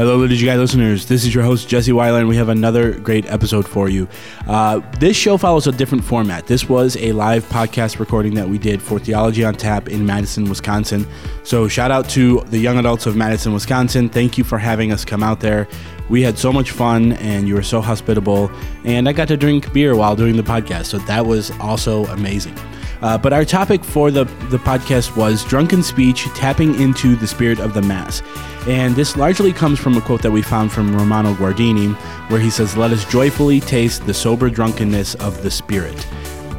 Hello, Liturgy Guy listeners. This is your host, Jesse Weiler, and we have another great episode for you. Uh, this show follows a different format. This was a live podcast recording that we did for Theology on Tap in Madison, Wisconsin. So, shout out to the young adults of Madison, Wisconsin. Thank you for having us come out there. We had so much fun, and you were so hospitable. And I got to drink beer while doing the podcast, so that was also amazing. Uh, but our topic for the, the podcast was drunken speech tapping into the spirit of the Mass. And this largely comes from a quote that we found from Romano Guardini, where he says, Let us joyfully taste the sober drunkenness of the Spirit.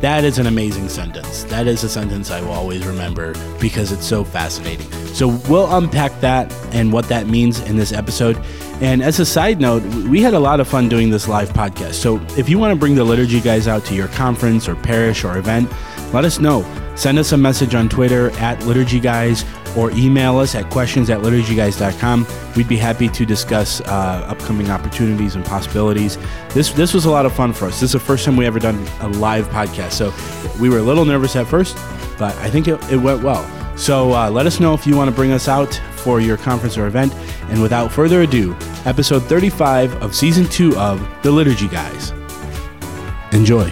That is an amazing sentence. That is a sentence I will always remember because it's so fascinating. So we'll unpack that and what that means in this episode. And as a side note, we had a lot of fun doing this live podcast. So if you want to bring the liturgy guys out to your conference or parish or event, let us know. Send us a message on Twitter at Liturgy Guys or email us at questions at liturgyguys.com. We'd be happy to discuss uh, upcoming opportunities and possibilities. This this was a lot of fun for us. This is the first time we ever done a live podcast, so we were a little nervous at first, but I think it, it went well. So uh, let us know if you want to bring us out for your conference or event. And without further ado, episode 35 of season two of The Liturgy Guys. Enjoy.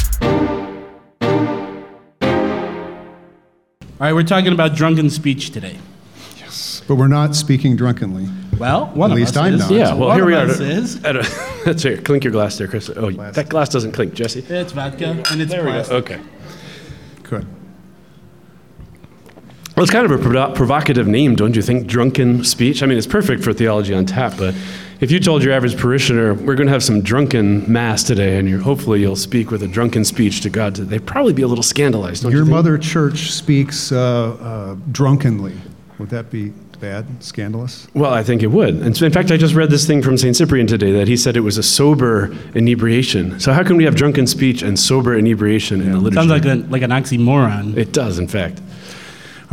All right, we're talking about drunken speech today. Yes. But we're not speaking drunkenly. Well, one At of least us I'm is. not. Yeah, well, One here we are. is. At a, that's here. Clink your glass there, Chris. Oh, that glass doesn't clink, Jesse. It's vodka and it's There we go. plastic. Okay. Good. Well, it's kind of a provocative name, don't you think? Drunken speech. I mean, it's perfect for theology on tap, but if you told your average parishioner, we're going to have some drunken mass today, and you're, hopefully you'll speak with a drunken speech to God, they'd probably be a little scandalized, don't Your you mother church speaks uh, uh, drunkenly. Would that be bad, scandalous? Well, I think it would. And so, in fact, I just read this thing from St. Cyprian today that he said it was a sober inebriation. So, how can we have drunken speech and sober inebriation in the liturgy? Sounds like, a, like an oxymoron. It does, in fact.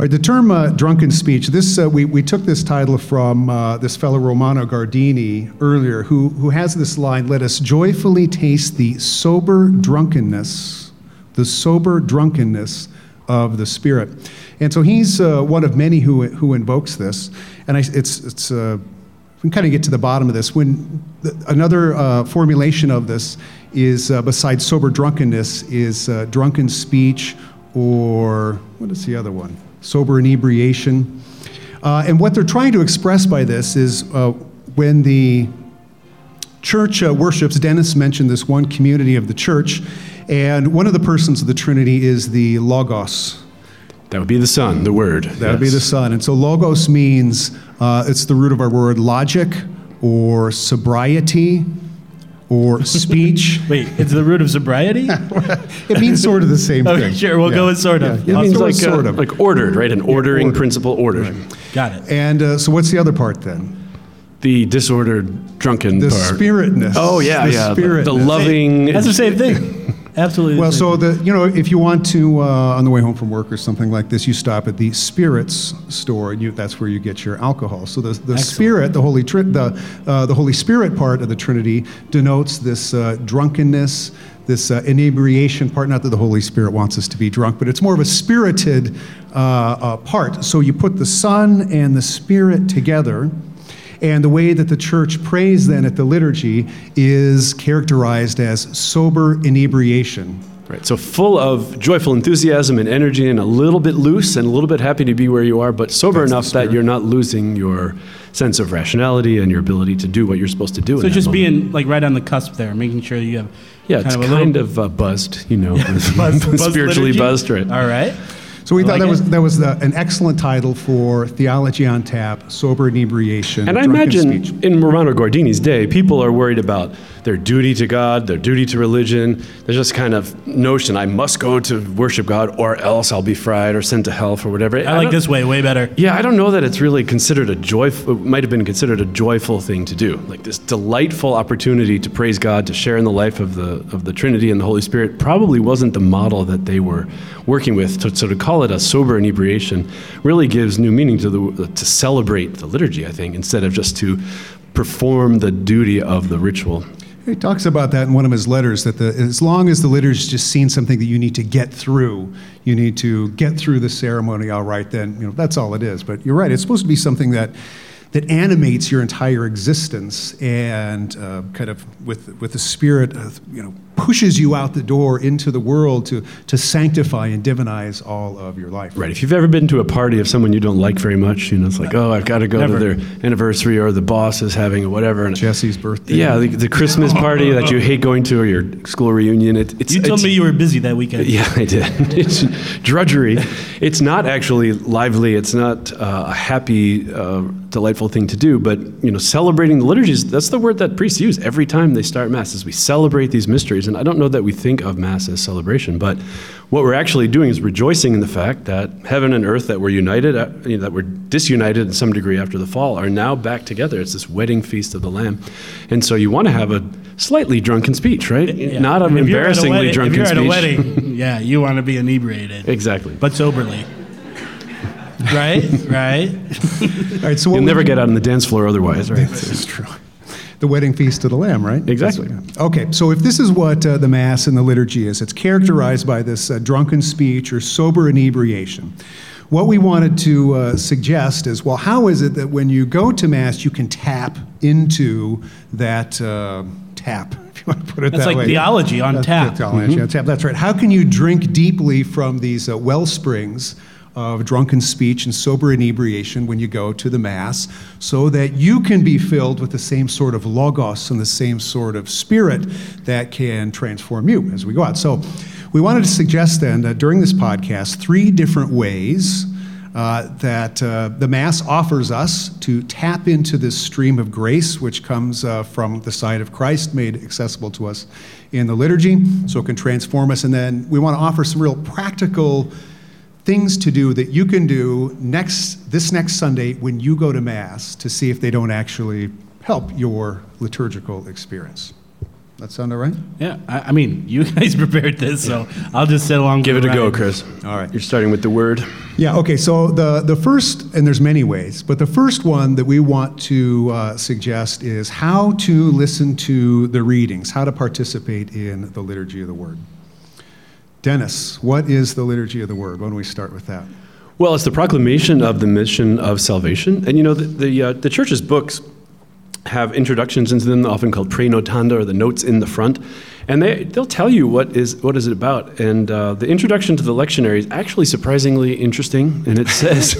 The term uh, drunken speech, this, uh, we, we took this title from uh, this fellow Romano Guardini earlier, who, who has this line Let us joyfully taste the sober drunkenness, the sober drunkenness of the Spirit. And so he's uh, one of many who, who invokes this. And I, it's, it's uh, we can kind of get to the bottom of this. When the, another uh, formulation of this is, uh, besides sober drunkenness, is uh, drunken speech, or what is the other one? Sober inebriation. Uh, and what they're trying to express by this is uh, when the church uh, worships, Dennis mentioned this one community of the church, and one of the persons of the Trinity is the Logos. That would be the Son, the Word. That would be the Son. And so Logos means, uh, it's the root of our word logic or sobriety or speech. Wait, it's the root of sobriety? it means sort of the same Okay, thing. sure, we'll go with sort of. It I'll means like, uh, sort of. like ordered, right? An ordering ordered. principle, ordered. Got it. And uh, so what's the other part then? The disordered, drunken The part. spiritness. Oh yeah, the yeah. The, the loving. That's the same thing. Absolutely. Well, so the you know if you want to uh, on the way home from work or something like this, you stop at the spirits store, and you, that's where you get your alcohol. So the, the spirit, the Holy Tri- the uh, the Holy Spirit part of the Trinity denotes this uh, drunkenness, this uh, inebriation part. Not that the Holy Spirit wants us to be drunk, but it's more of a spirited uh, uh, part. So you put the Son and the Spirit together. And the way that the church prays then at the liturgy is characterized as sober inebriation. Right. So full of joyful enthusiasm and energy, and a little bit loose, and a little bit happy to be where you are, but sober That's enough that you're not losing your sense of rationality and your ability to do what you're supposed to do. So that just being like right on the cusp there, making sure that you have yeah, kind it's of a kind little of uh, buzzed, you know, buzz- buzz spiritually liturgy. buzzed, right? All right. So we thought like that it. was that was the, an excellent title for Theology on Tap, Sober Inebriation, And I imagine Speech. in Romano Guardini's day, people are worried about their duty to God, their duty to religion. There's just kind of notion I must go to worship God or else I'll be fried or sent to hell for whatever. I like this way way better. Yeah, I don't know that it's really considered a joyful, it might have been considered a joyful thing to do. Like this delightful opportunity to praise God, to share in the life of the, of the Trinity and the Holy Spirit probably wasn't the model that they were working with. So, so to call it a sober inebriation really gives new meaning to the, to celebrate the liturgy, I think, instead of just to perform the duty of the ritual. He talks about that in one of his letters that the, as long as the liturgy just seen something that you need to get through, you need to get through the ceremony all right, then you know that's all it is. But you're right; it's supposed to be something that that animates your entire existence and uh, kind of with with the spirit, of, you know, pushes you out the door into the world to to sanctify and divinize all of your life. Right. If you've ever been to a party of someone you don't like very much, you know, it's like, oh, I've got to go Never. to their anniversary or the boss is having or whatever. And Jesse's birthday. Yeah, the, the Christmas party that you hate going to or your school reunion. It, it's, You told it's- me you were busy that weekend. Yeah, I did. It's drudgery. It's not actually lively. It's not uh, a happy, uh, delightful thing to do. But you know, celebrating the liturgies. That's the word that priests use every time they start mass. Is we celebrate these mysteries. And I don't know that we think of mass as celebration, but what we're actually doing is rejoicing in the fact that heaven and earth that were united, uh, you know, that were disunited in some degree after the fall, are now back together. It's this wedding feast of the Lamb. And so you want to have a slightly drunken speech, right? Yeah. Not an If you're at a embarrassingly wedding- drunken If you're at a wedding, yeah, you want to be inebriated, Exactly. but soberly. right, right. All right. So You'll never get out on the dance floor otherwise, right? That's true. The wedding feast of the Lamb, right? Exactly. Okay, so if this is what uh, the Mass and the liturgy is, it's characterized by this uh, drunken speech or sober inebriation. What we wanted to uh, suggest is well, how is it that when you go to Mass, you can tap into that uh, tap, if you want to put it That's that like way? theology on That's tap. theology on tap. That's right. How can you drink deeply from these uh, well springs of drunken speech and sober inebriation when you go to the Mass so that you can be filled with the same sort of logos and the same sort of spirit that can transform you as we go out? So, we wanted to suggest then that during this podcast, three different ways uh, that uh, the Mass offers us to tap into this stream of grace, which comes uh, from the side of Christ, made accessible to us in the liturgy, so it can transform us. And then we want to offer some real practical things to do that you can do next this next Sunday when you go to Mass to see if they don't actually help your liturgical experience. That sound all right? Yeah, I, I mean, you guys prepared this, so I'll just sit along. Give it a go. Chris. All right. You're starting with the word. Yeah, okay, so the, the first, and there's many ways, but the first one that we want to uh, suggest is how to listen to the readings, how to participate in the Liturgy of the Word. Dennis, what is the Liturgy of the Word? Why don't we start with that? Well, it's the proclamation of the mission of salvation. And you know, the, the, uh, the church's books have introductions into them, often called prenotanda or the notes in the front. And they, they'll tell you what is, what is it about. And uh, the introduction to the lectionary is actually surprisingly interesting. And it says,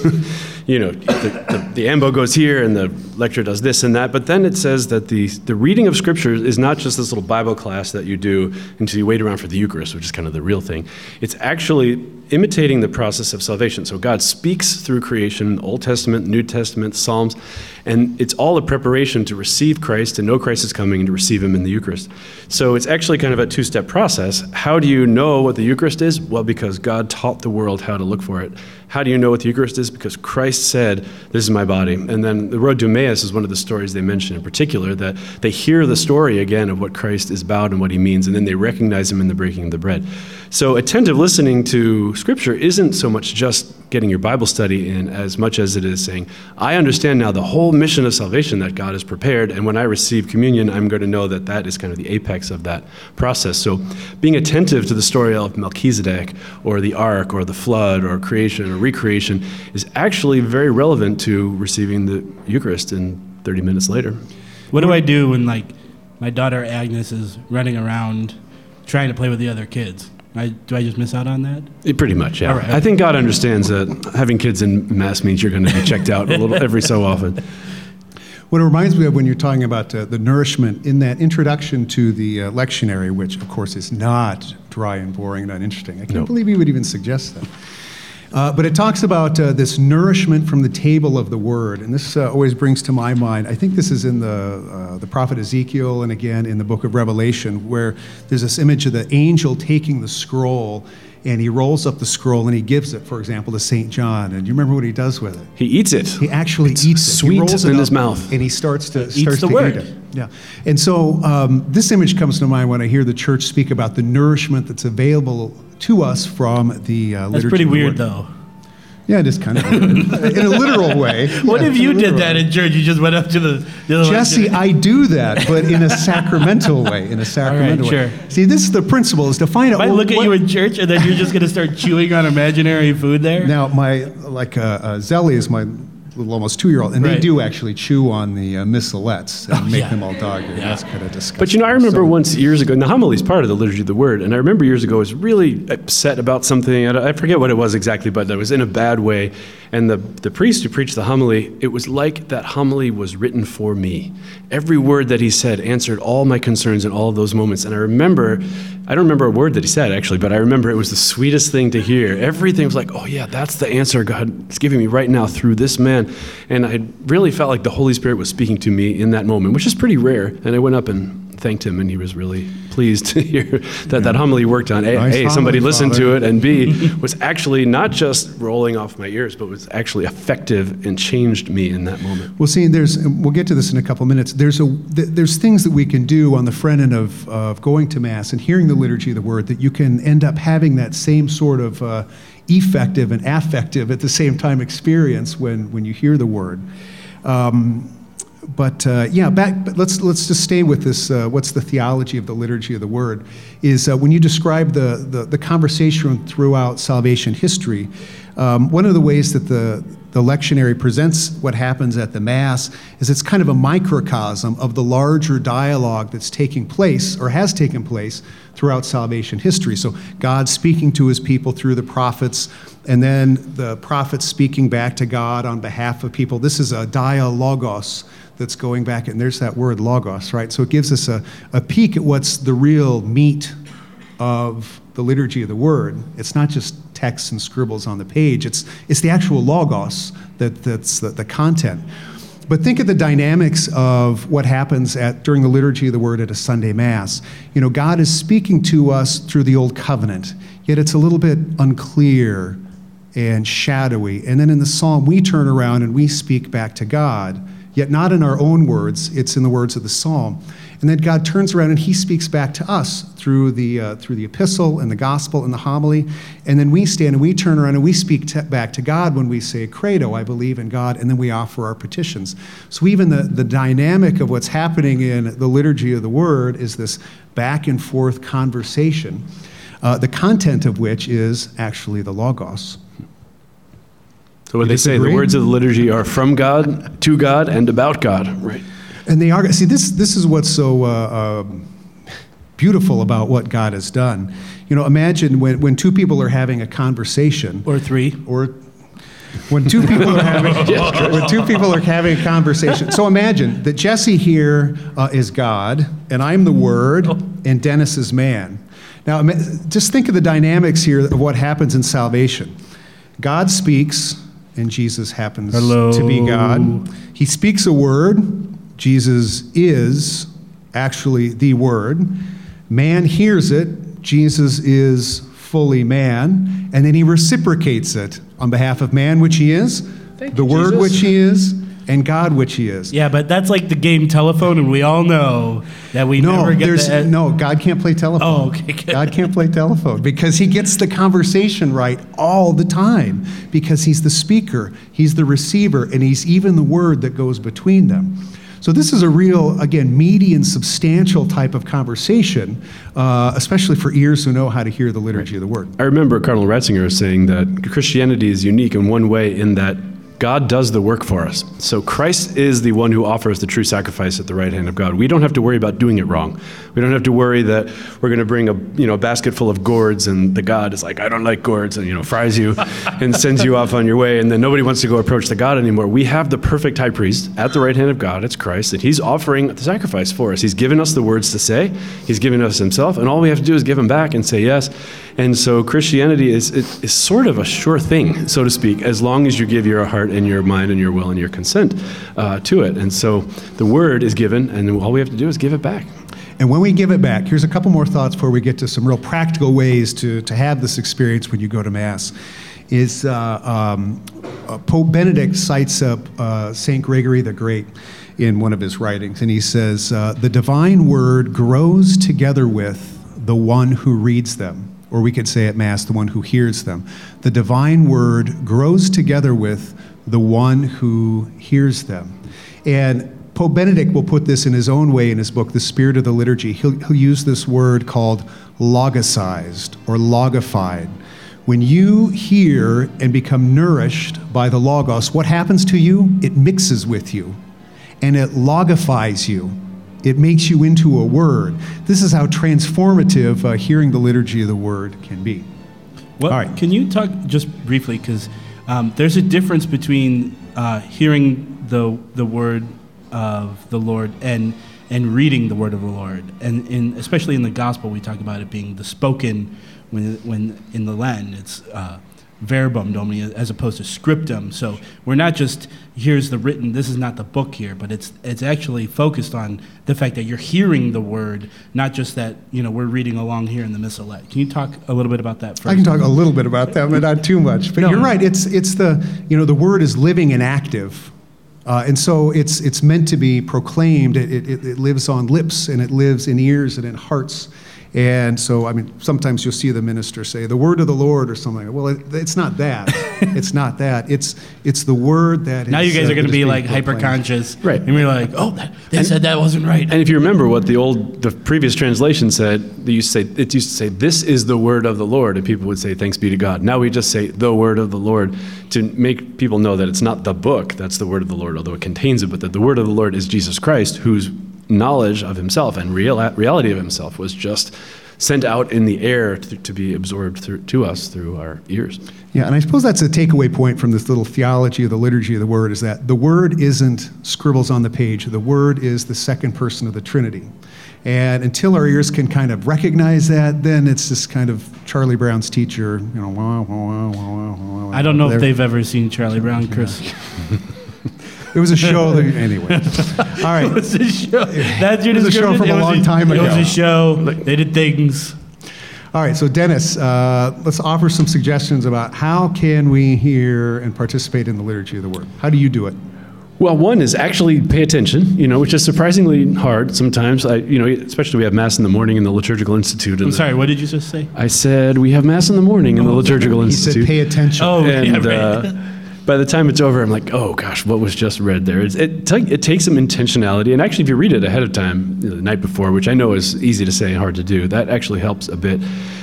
you know, the, the, the ambo goes here and the lecture does this and that. But then it says that the, the reading of Scripture is not just this little Bible class that you do until you wait around for the Eucharist, which is kind of the real thing. It's actually imitating the process of salvation. So God speaks through creation, Old Testament, New Testament, Psalms, and it's all a preparation to receive Christ, to know Christ is coming, and to receive Him in the Eucharist. So it's actually kind of a two step process. How do you know what the Eucharist is? Well, because God taught the world how to look for it. How do you know what the Eucharist is? Because Christ said, This is my body. And then the road to Emmaus is one of the stories they mention in particular, that they hear the story again of what Christ is about and what he means, and then they recognize him in the breaking of the bread. So attentive listening to Scripture isn't so much just getting your Bible study in as much as it is saying, I understand now the whole mission of salvation that God has prepared, and when I receive communion, I'm going to know that that is kind of the apex of that process. So being attentive to the story of Melchizedek, or the ark, or the flood, or creation, or recreation is actually very relevant to receiving the Eucharist in 30 minutes later. What do I do when like my daughter Agnes is running around trying to play with the other kids? I, do I just miss out on that? Eh, Pretty much, yeah. All right. I think God understands that having kids in mass means you're going to be checked out a little every so often. What it reminds me of when you're talking about uh, the nourishment in that introduction to the uh, lectionary, which of course is not dry and boring and uninteresting. I can't No. believe you would even suggest that. Uh, but it talks about uh, this nourishment from the table of the word, and this uh, always brings to my mind. I think this is in the uh, the prophet Ezekiel, and again in the book of Revelation, where there's this image of the angel taking the scroll, and he rolls up the scroll and he gives it, for example, to Saint John. And you remember what he does with it? He eats it. He actually It's eats it. He sweet rolls it in his mouth. and he starts to starts the to word. eat it. Yeah, and so um, this image comes to mind when I hear the church speak about the nourishment that's available to us from the uh, That's pretty weird, though. Yeah, it is kind of in a literal way. What Yeah, if you did that way. in church? You just went up to the, the Jesse, I do that, but in a sacramental way. In a sacramental sure. way. See, this is the principle: is to find out. If I look at what- you in church and then you're just going to start chewing on imaginary food there? Now, my like uh, uh, Zelly is my little almost two-year-old, and they do actually chew on the uh, missalettes and Oh, make yeah. them all dog-eared. That's kind of disgusting. But you know, I remember So- once years ago, and the homily is part of the liturgy of the word. And I remember years ago, I was really upset about something. I I forget what it was exactly, but I was in a bad way. And the, the priest who preached the homily, it was like that homily was written for me. Every word that he said answered all my concerns in all of those moments. And I remember, I don't remember a word that he said actually, but I remember it was the sweetest thing to hear. Everything was like, oh yeah, that's the answer God is giving me right now through this man. And I really felt like the Holy Spirit was speaking to me in that moment, which is pretty rare. And I went up and thanked him, and he was really pleased to hear that that homily worked on. A, Nice A, somebody homily, listened to it, and B, was actually not just rolling off my ears, but was actually effective and changed me in that moment. Well, see, there's we'll get to this in a couple minutes. There's a th- there's things that we can do on the front end of, of going to mass and hearing the liturgy of the word that you can end up having that same sort of uh, effective and affective at the same time experience when when you hear the word. Um, but uh, yeah, back. But let's let's just stay with this. Uh, what's the theology of the liturgy of the word? Is uh, when you describe the, the the conversation throughout salvation history. Um, one of the ways that the the lectionary presents what happens at the Mass is it's kind of a microcosm of the larger dialogue that's taking place or has taken place throughout salvation history. So God speaking to his people through the prophets, and then the prophets speaking back to God on behalf of people. This is a dialogos that's going back, and there's that word logos, right? So it gives us a, a peek at what's the real meat of the liturgy of the word. It's not just texts and scribbles on the page, it's, it's the actual logos that, that's the, the content. But think of the dynamics of what happens at, during the liturgy of the word at a Sunday Mass. You know, God is speaking to us through the Old Covenant, yet it's a little bit unclear and shadowy. And then in the psalm, we turn around and we speak back to God, yet not in our own words, it's in the words of the psalm. And then God turns around and he speaks back to us through the, uh, through the epistle and the gospel and the homily. And then we stand and we turn around and we speak back to God when we say, Credo, I believe in God, and then we offer our petitions. So even the, the dynamic of what's happening in the liturgy of the word is this back and forth conversation, uh, the content of which is actually the Logos. So what they say, the words of the liturgy are from God, to God, and about God. Right. And they are, see, this, this is what's so uh, um, beautiful about what God has done. You know, imagine when, when two people are having a conversation, Or three. or when two people are having when two people are having a conversation. So imagine that Jesse here uh, is God, and I'm the Word, and Dennis is man. Now, just think of the dynamics here of what happens in salvation. God speaks, and Jesus happens Hello. to be God. He speaks a word. Jesus is actually the Word. Man hears it. Jesus is fully man. And then he reciprocates it on behalf of man, which he is, Thank the you, Word, Jesus. which he is, and God, which he is. Yeah, but that's like the game telephone, and we all know that we No, never get there's the. no. God can't play telephone. Oh, okay, good. God can't play telephone because He gets the conversation right all the time because He's the speaker, He's the receiver, and He's even the word that goes between them. So this is a real, again, meaty and substantial type of conversation, uh, especially for ears who know how to hear the liturgy of the word. I remember Cardinal Ratzinger saying that Christianity is unique in one way in that God does the work for us. So Christ is the one who offers the true sacrifice at the right hand of God. We don't have to worry about doing it wrong. We don't have to worry that we're going to bring a you know a basket full of gourds and the God is like I don't like gourds and you know fries you and sends you off on your way and then nobody wants to go approach the God anymore. We have the perfect high priest at the right hand of God. It's Christ and He's offering the sacrifice for us. He's given us the words to say. He's given us Himself, and all we have to do is give Him back and say yes. And so Christianity is, is sort of a sure thing, so to speak, as long as you give your heart and your mind and your will and your consent uh, to it. And so the word is given, and all we have to do is give it back. And when we give it back, here's a couple more thoughts before we get to some real practical ways to, to have this experience when you go to Mass. Is uh, um, uh, Pope Benedict cites uh, uh, St. Gregory the Great in one of his writings, and he says, uh, The divine word grows together with the one who reads them or we could say at Mass, the one who hears them. The divine word grows together with the one who hears them. And Pope Benedict will put this in his own way in his book, The Spirit of the Liturgy. He'll, he'll use this word called logicized or logified. When you hear and become nourished by the Logos, what happens to you? It mixes with you and it logifies you. It makes you into a word. This is how transformative uh, hearing the liturgy of the word can be. Well, All right. Can you talk just briefly because um, there's a difference between uh, hearing the the word of the Lord and and reading the word of the Lord, and in especially in the gospel, we talk about it being the spoken when when in the Latin it's. Uh, verbum domini as opposed to scriptum. So we're not just here's the written. This is not the book here, but it's it's actually focused on the fact that you're hearing the word, not just that you know we're reading along here in the missalette. Can you talk a little bit about that first? I can talk a little bit about that, but not too much. But No. you're right. It's it's the you know the word is living and active, uh, and so it's it's meant to be proclaimed. It, it, it lives on lips and it lives in ears and in hearts. And so, I mean, sometimes you'll see the minister say, "The word of the Lord" or something. Well, it, it's not that. it's not that. It's it's the word that. now is, you guys uh, are going to be like proclaimed. hyper conscious, Right. And we're like, oh, that, they said that wasn't right. And if you remember what the old, the previous translation said, they used to say, it used to say, "This is the word of the Lord," and people would say, "Thanks be to God." Now we just say, "The word of the Lord," to make people know that it's not the book that's the word of the Lord, although it contains it, but that the word of the Lord is Jesus Christ, whose knowledge of Himself and real reality of Himself was just sent out in the air to, to be absorbed through, to us through our ears. Yeah, and I suppose that's a takeaway point from this little theology of the liturgy of the word is that the word isn't scribbles on the page. The word is the second person of the Trinity. And until our ears can kind of recognize that, then it's this kind of Charlie Brown's teacher, you know, wah, wah, wah, wah, wah, wah, I don't know there. if they've ever seen Charlie Brown, Chris. It was a show that, anyway. All right. it was a show. That's your It was a show description? from It a was long time ago. It was ago. a show. They did things. All right, so Dennis, uh, let's offer some suggestions about how can we hear and participate in the liturgy of the word. How do you do it? Well, one is actually pay attention, you know, which is surprisingly hard sometimes. I, you know, especially we have mass in the morning in the liturgical institute. And I'm sorry. What did you just say? I said we have mass in the morning in the liturgical He said institute. pay attention. Oh, yeah, right. uh, by the time it's over, I'm like, oh gosh, what was just read there? It's, it, ta- it takes some intentionality, and actually, if you read it ahead of time, you know, the night before, which I know is easy to say and hard to do, that actually helps a bit.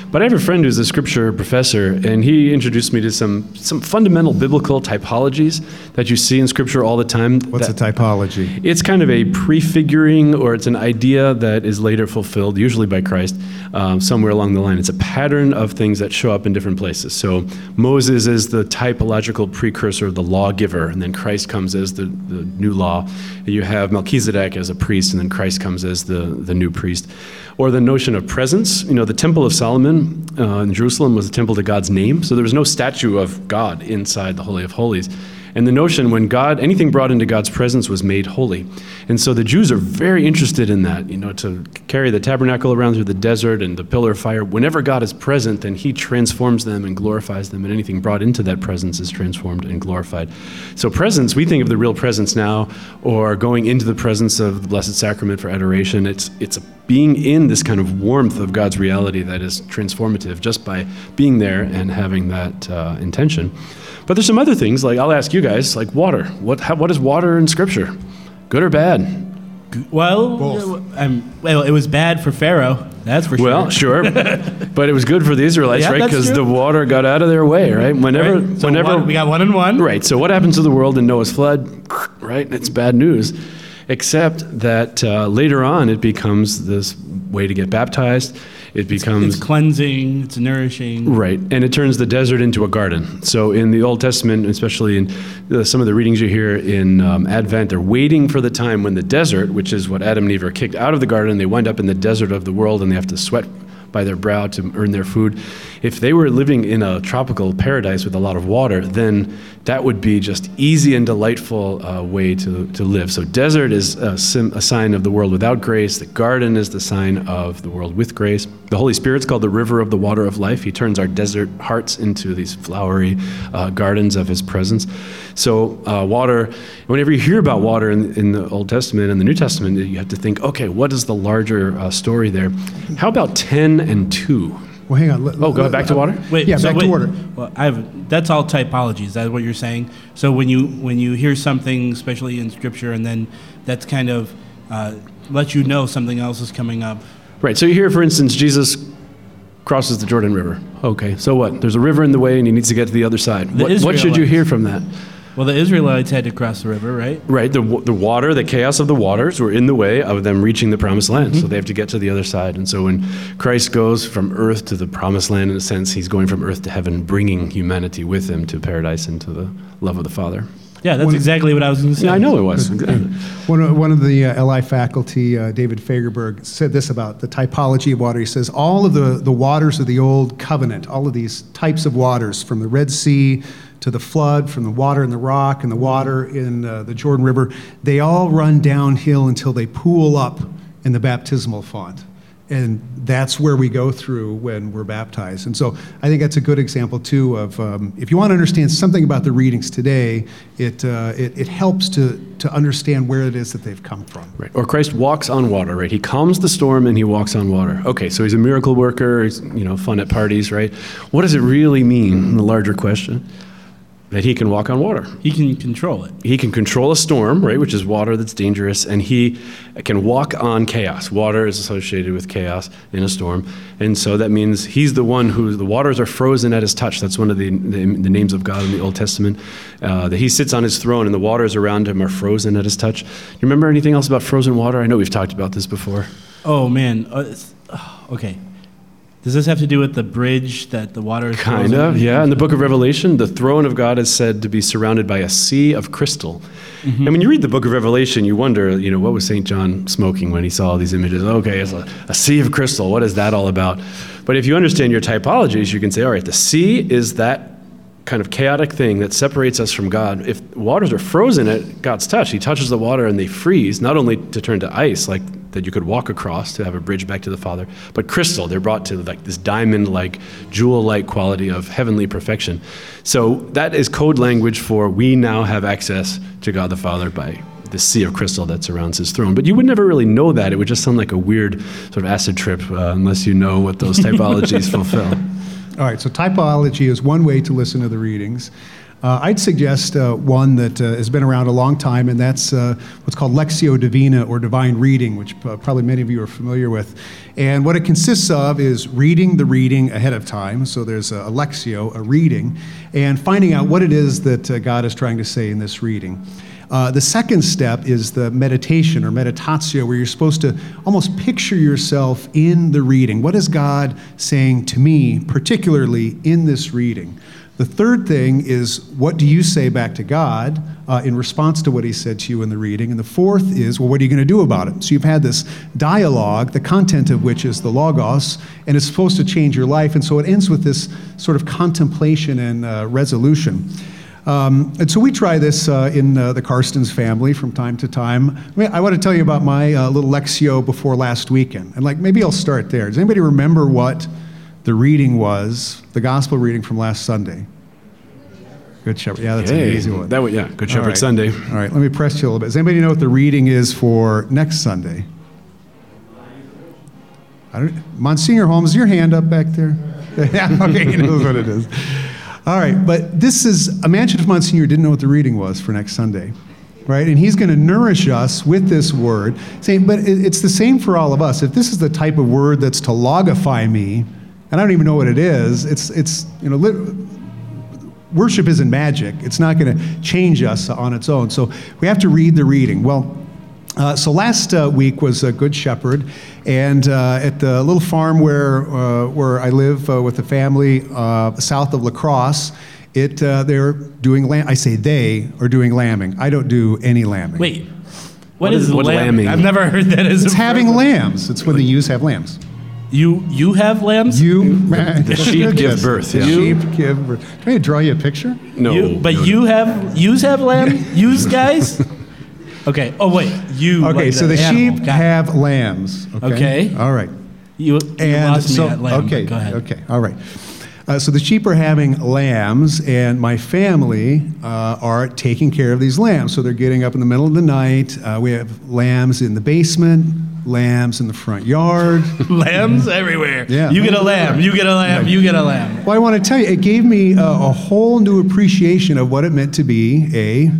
But I have a friend who's a scripture professor, and he introduced me to some some fundamental biblical typologies that you see in scripture all the time. What's that- a typology? it's kind of a prefiguring, or it's an idea that is later fulfilled, usually by Christ, um, somewhere along the line. It's a pattern of things that show up in different places. So Moses is the typological precursor of the lawgiver, and then Christ comes as the, the new law. And you have Melchizedek as a priest, and then Christ comes as the, the new priest. Or the notion of presence. You know, the Temple of Solomon uh, in Jerusalem was a temple to God's name, so there was no statue of God inside the Holy of Holies. And the notion when God, anything brought into God's presence was made holy. And so the Jews are very interested in that, you know, to carry the tabernacle around through the desert and the pillar of fire. Whenever God is present, then he transforms them and glorifies them, and anything brought into that presence is transformed and glorified. So, presence, we think of the real presence now, or going into the presence of the Blessed Sacrament for adoration. It's, it's being in this kind of warmth of God's reality that is transformative just by being there and having that uh, intention. But there's some other things, like I'll ask you guys, like water. What, how, what is water in Scripture? Good or bad? Well, Both. Well, it was bad for Pharaoh. That's for sure. Well, sure, but it was good for the Israelites, Yeah, right? Because the water got out of their way, right? Whenever, Right? So whenever one- we got one and one. Right. So what happens to the world in Noah's flood? Right. It's bad news, except that uh, later on it becomes this way to get baptized. It becomes It's cleansing. It's nourishing. Right, and it turns the desert into a garden. So in the Old Testament, especially in uh, some of the readings you hear in um, Advent, they're waiting for the time when the desert, which is what Adam and Eve are kicked out of the garden, they wind up in the desert of the world and they have to sweat by their brow to earn their food. If they were living in a tropical paradise with a lot of water, then that would be just easy and delightful uh, way to, to live. So desert is a, sim- a sign of the world without grace. The garden is the sign of the world with grace. The Holy Spirit's called the river of the water of life. He turns our desert hearts into these flowery uh, gardens of His presence. So uh, water, whenever you hear about water in, in the Old Testament and the New Testament, you have to think, okay, what is the larger uh, story there? How about 10 and 2? Well, hang on. let- Oh, go let- back to water? Wait, Yeah, so back to wait, order. Well, I have that's all typology. Is that what you're saying? So when you when you hear something, especially in Scripture, and then that's kind of uh, lets you know something else is coming up. Right. So you hear, for instance, Jesus crosses the Jordan River. Okay. So what? There's a river in the way, and he needs to get to the other side. The What, what should you hear from that? Well, the Israelites had to cross the river, right? Right. The, the water, the chaos of the waters were in the way of them reaching the promised land. So mm-hmm. they have to get to the other side. And so when Christ goes from earth to the promised land, in a sense, he's going from earth to heaven, bringing humanity with him to paradise and to the love of the Father. Yeah, that's exactly what I was going to say. Yeah, I know it was. One of, one of the uh, LI faculty, uh, David Fagerberg, said this about the typology of water. He says, all of the, the waters of the Old Covenant, all of these types of waters, from the Red Sea to the flood, from the water in the rock and the water in uh, the Jordan River, they all run downhill until they pool up in the baptismal font. And that's where we go through when we're baptized. And so I think that's a good example, too, of um, if you want to understand something about the readings today, it, uh, it, it helps to, to understand where it is that they've come from. Right. Or Christ walks on water, right? He calms the storm and he walks on water. Okay, so he's a miracle worker, he's, you know, fun at parties, right? What does it really mean, the larger question? That he can walk on water. He can control it. He can control a storm, right, which is water that's dangerous, and he can walk on chaos. Water is associated with chaos in a storm, and so that means he's the one who the waters are frozen at his touch. That's one of the, the, the names of God in the Old Testament. Uh, that he sits on his throne, and the waters around him are frozen at his touch. You remember anything else about frozen water? I know we've talked about this before. Oh man. Uh, oh, okay. Does this have to do with the bridge that the water is Kind of, yeah. In the book of Revelation, the throne of God is said to be surrounded by a sea of crystal. Mm-hmm. And when you read the book of Revelation, you wonder, you know, what was St. John smoking when he saw all these images? Okay, it's a, a sea of crystal. What is that all about? But if you understand your typologies, you can say, all right, the sea is that kind of chaotic thing that separates us from God. If waters are frozen at God's touch, He touches the water and they freeze, not only to turn to ice, like that you could walk across to have a bridge back to the Father, but crystal. They're brought to like this diamond-like, jewel-like quality of heavenly perfection. So that is code language for we now have access to God the Father by the sea of crystal that surrounds his throne. But you would never really know that. It would just sound like a weird sort of acid trip uh, unless you know what those typologies fulfill. All right, so typology is one way to listen to the readings. Uh, I'd suggest uh, one that uh, has been around a long time, and that's uh, what's called Lectio Divina or Divine Reading, which uh, probably many of you are familiar with. And what it consists of is reading the reading ahead of time. So there's a, a Lectio, a reading, and finding out what it is that uh, God is trying to say in this reading. Uh, the second step is the meditation or meditatio, where you're supposed to almost picture yourself in the reading. What is God saying to me, particularly in this reading? The third thing is what do you say back to God uh, in response to what He said to you in the reading? And the fourth is, well, what are you going to do about it? So you've had this dialogue, the content of which is the Logos, and it's supposed to change your life. And so it ends with this sort of contemplation and uh, resolution. Um, and so we try this uh, in uh, the Carstens family from time to time. I, mean, I want to tell you about my uh, little Lectio before last weekend. And like maybe I'll start there. Does anybody remember what the reading was, the gospel reading from last Sunday? Good Shepherd. Yeah, that's an easy one. That would, yeah, Good Shepherd right. Sunday. All right, let me press you a little bit. Does anybody know what the reading is for next Sunday? I don't, Monsignor Holmes, your hand up back there? yeah, okay, he knows what it is. All right, but this is, imagine if Monsignor didn't know what the reading was for next Sunday. right? And He's going to nourish us with this word. Saying, but it- it's the same for all of us. If this is the type of word that's to logify me, and I don't even know what it is, it's, it's you know, lit- worship isn't magic. It's not going to change us on its own. So we have to read the reading. Well, uh, so last uh, week was a Good Shepherd, and uh, at the little farm where uh, where I live uh, with the family uh, south of La Crosse, it uh, they're doing lamb. I say they are doing lambing. I don't do any lambing. Wait, What what is, is- lambing? lambing? I've never heard that as it's a having verb. lambs. It's when the ewes have lambs. You you have lambs. You the sheep give birth, The yeah. sheep give birth. Can I draw you a picture? No, You- but no, you have yous have lambs. Yous guys. Okay. Oh wait, you. Okay, like so the animal. sheep Got it. have lambs. Okay. Okay. All right. You, you And lost so, me at lamb. okay, Go ahead. okay, all right. Uh, so the sheep are having lambs, and my family uh, are taking care of these lambs. So they're getting up in the middle of the night. Uh, we have lambs in the basement, lambs in the front yard. Lambs everywhere. Yeah. You get a lamb. You get a lamb. You get a lamb. well, I want to tell you, it gave me a, a whole new appreciation of what it meant to be a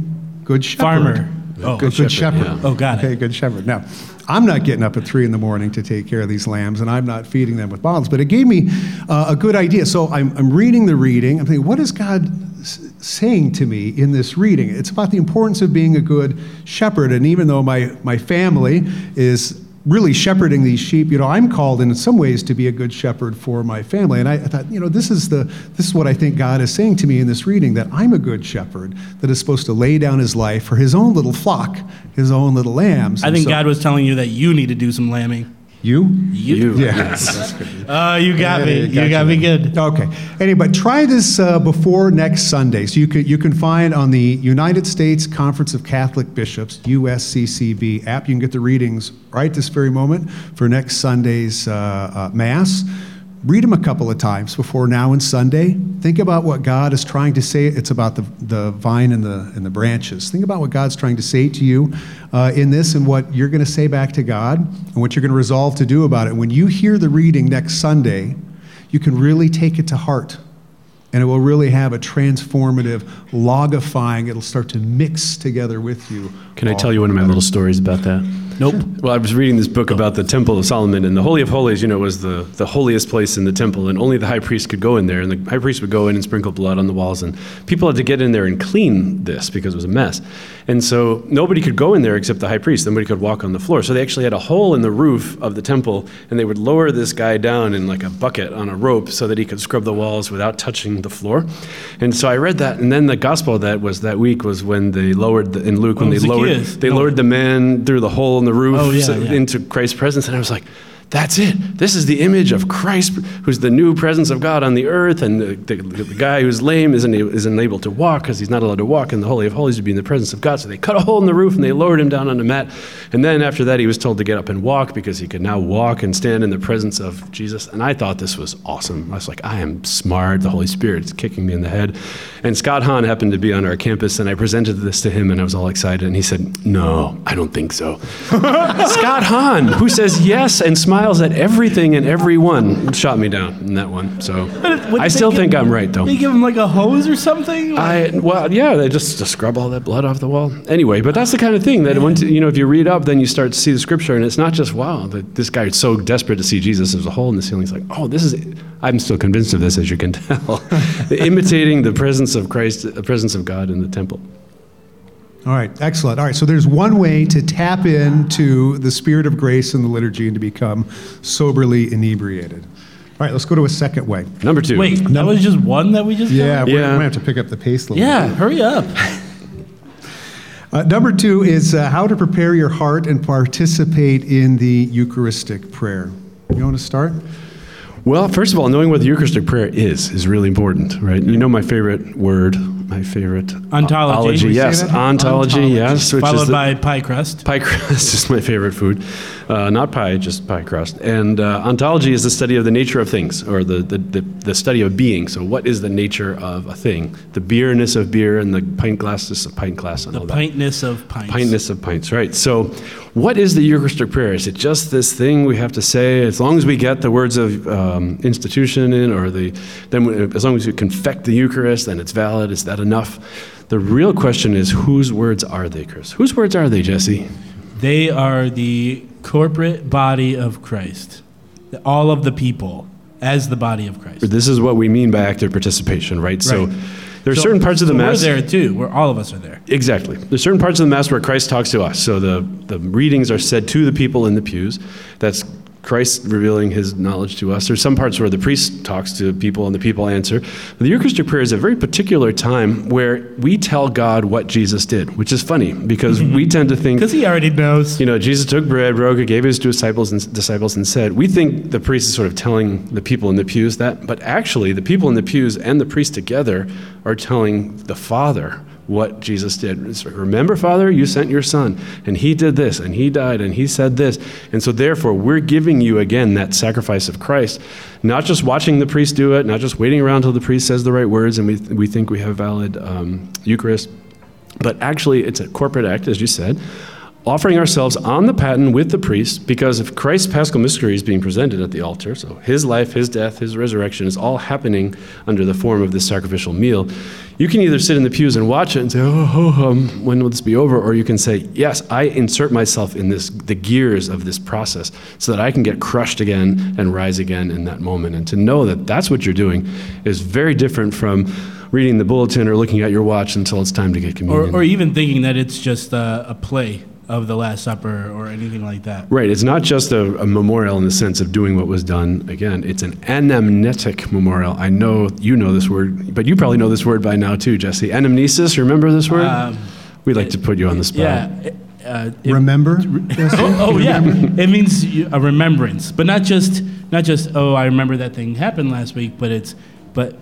good shepherd. Farmer. Oh. good, good shepherd. yeah. Oh, got it. Okay, good shepherd. Now, I'm not getting up at three in the morning to take care of these lambs, and I'm not feeding them with bottles, but it gave me uh, a good idea. So I'm, I'm reading the reading. I'm thinking, what is God s- saying to me in this reading? It's about the importance of being a good shepherd. And even though my, my family is really shepherding these sheep, you know, I'm called in some ways to be a good shepherd for my family. And I, I thought, you know, this is the this is what I think God is saying to me in this reading that I'm a good shepherd that is supposed to lay down his life for his own little flock, his own little lambs. I think so- God was telling you that you need to do some lambing. You. You. Yes. Oh, you got me. Yeah, You gotcha. got me good. Okay. Anyway, try this uh, before next Sunday. So you can you can find on the United States Conference of Catholic Bishops (USCCB) app. You can get the readings right this very moment for next Sunday's uh, uh, Mass. Read them a couple of times before now and Sunday. Think about what God is trying to say. It's about the, the vine and the, and the branches. Think about what God's trying to say to you uh, in this and what you're going to say back to God and what you're going to resolve to do about it. When you hear the reading next Sunday, you can really take it to heart. And it will really have a transformative, logifying, it'll start to mix together with you. Can I tell you one of my little stories about that? Nope. Well, I was reading this book about the Temple of Solomon, and the Holy of Holies, you know, was the, the holiest place in the temple, and only the high priest could go in there. And the high priest would go in and sprinkle blood on the walls, and people had to get in there and clean this because it was a mess. And so nobody could go in there except the high priest. Nobody could walk on the floor. So they actually had a hole in the roof of the temple, and they would lower this guy down in like a bucket on a rope so that he could scrub the walls without touching the floor. And so I read that, and then the gospel that was that week was when they lowered the, in Luke when Oh, they lowered they lowered the man through the hole in the roof Oh, yeah, yeah. into Christ's presence, and I was like, that's it. This is the image of Christ, who's the new presence of God on the earth, and the, the, the guy who's lame isn't, isn't able to walk because he's not allowed to walk in the Holy of Holies to be in the presence of God. So they cut a hole in the roof and they lowered him down on a mat. And then after that, he was told to get up and walk because he could now walk and stand in the presence of Jesus. And I thought this was awesome. I was like, I am smart. The Holy Spirit's kicking me in the head. And Scott Hahn happened to be on our campus, and I presented this to him, and I was all excited. And he said, No, I don't think so. Scott Hahn, who says yes and smiles at everything and everyone, shot me down in that one. So I still think I'm right, though. They give him like a hose or something. I well, yeah, they just, just scrub all that blood off the wall. Anyway, but that's the kind of thing that once you know, if you read up, then you start to see the scripture, and it's not just wow, that this guy is so desperate to see Jesus. There's a hole in the ceiling. He's like, oh, this is. I'm still convinced of this, as you can tell. Imitating the presence of Christ, the presence of God in the temple. All right, excellent. All right, so there's one way to tap into the spirit of grace in the liturgy and to become soberly inebriated. All right, let's go to a second way. Number two. Wait, that was just one that we just. Yeah, covered? we're, Yeah. going to have to pick up the pace a little Yeah. bit. Hurry up. Uh, number two is uh, how to prepare your heart and participate in the Eucharistic prayer. You want to start? Well, first of all, knowing what the Eucharistic prayer is is really important, right? You know my favorite word, my favorite Ontology. ology, yes, ontology, Ontology. yes, which Followed is the, by pie crust. Pie crust is my favorite food. Uh, not pie, just pie crust. And uh, ontology is the study of the nature of things, or the, the, the, the study of being. So, what is the nature of a thing? The beerness of beer and the pint glassness of pint glass and The all that. pintness of pints. Pintness of pints, right. So, what is the Eucharistic prayer? Is it just this thing we have to say? As long as we get the words of um, institution in, or the, then we, as long as we confect the Eucharist, then it's valid. Is that enough? The real question is whose words are they, Chris? Whose words are they, Jesse? They are the corporate body of Christ, all of the people as the body of Christ. This is what we mean by active participation, right? So Right. there are So- certain parts of the so Mass. We're there too. Where all of us are there. Exactly. There's certain parts of the Mass where Christ talks to us. So the, the readings are said to the people in the pews. That's Christ revealing his knowledge to us. There's some parts where the priest talks to people and the people answer. But the Eucharistic prayer is a very particular time where we tell God what Jesus did, which is funny because we mm-hmm. tend to think Because he already knows. you know, Jesus took bread, broke it, gave it to his disciples and, disciples, and said, We think the priest is sort of telling the people in the pews that, but actually, the people in the pews and the priest together are telling the Father what Jesus did. Remember, Father, you sent your Son, and he did this, and he died, and he said this. And so, therefore, we're giving you again that sacrifice of Christ, not just watching the priest do it, not just waiting around till the priest says the right words and we, we think we have valid um, Eucharist, but actually, it's a corporate act, as you said, offering ourselves on the paten with the priest, because if Christ's paschal mystery is being presented at the altar, so his life, his death, his resurrection is all happening under the form of this sacrificial meal, you can either sit in the pews and watch it and say, oh, oh um, when will this be over? Or you can say, yes, I insert myself in this, the gears of this process so that I can get crushed again and rise again in that moment. And to know that that's what you're doing is very different from reading the bulletin or looking at your watch until it's time to get Or, communion. or even thinking that it's just a, a play of the Last Supper or anything like that. Right. It's not just a, a memorial in the sense of doing what was done. Again, it's an anamnetic memorial. I know you know this word, but you probably know this word by now too, Jesse. Anamnesis. Remember this word? Um, we like to put you on the spot. Yeah. Uh, it- Remember? oh, oh, yeah. It means a remembrance, but not just not just oh I remember that thing happened last week, but it's but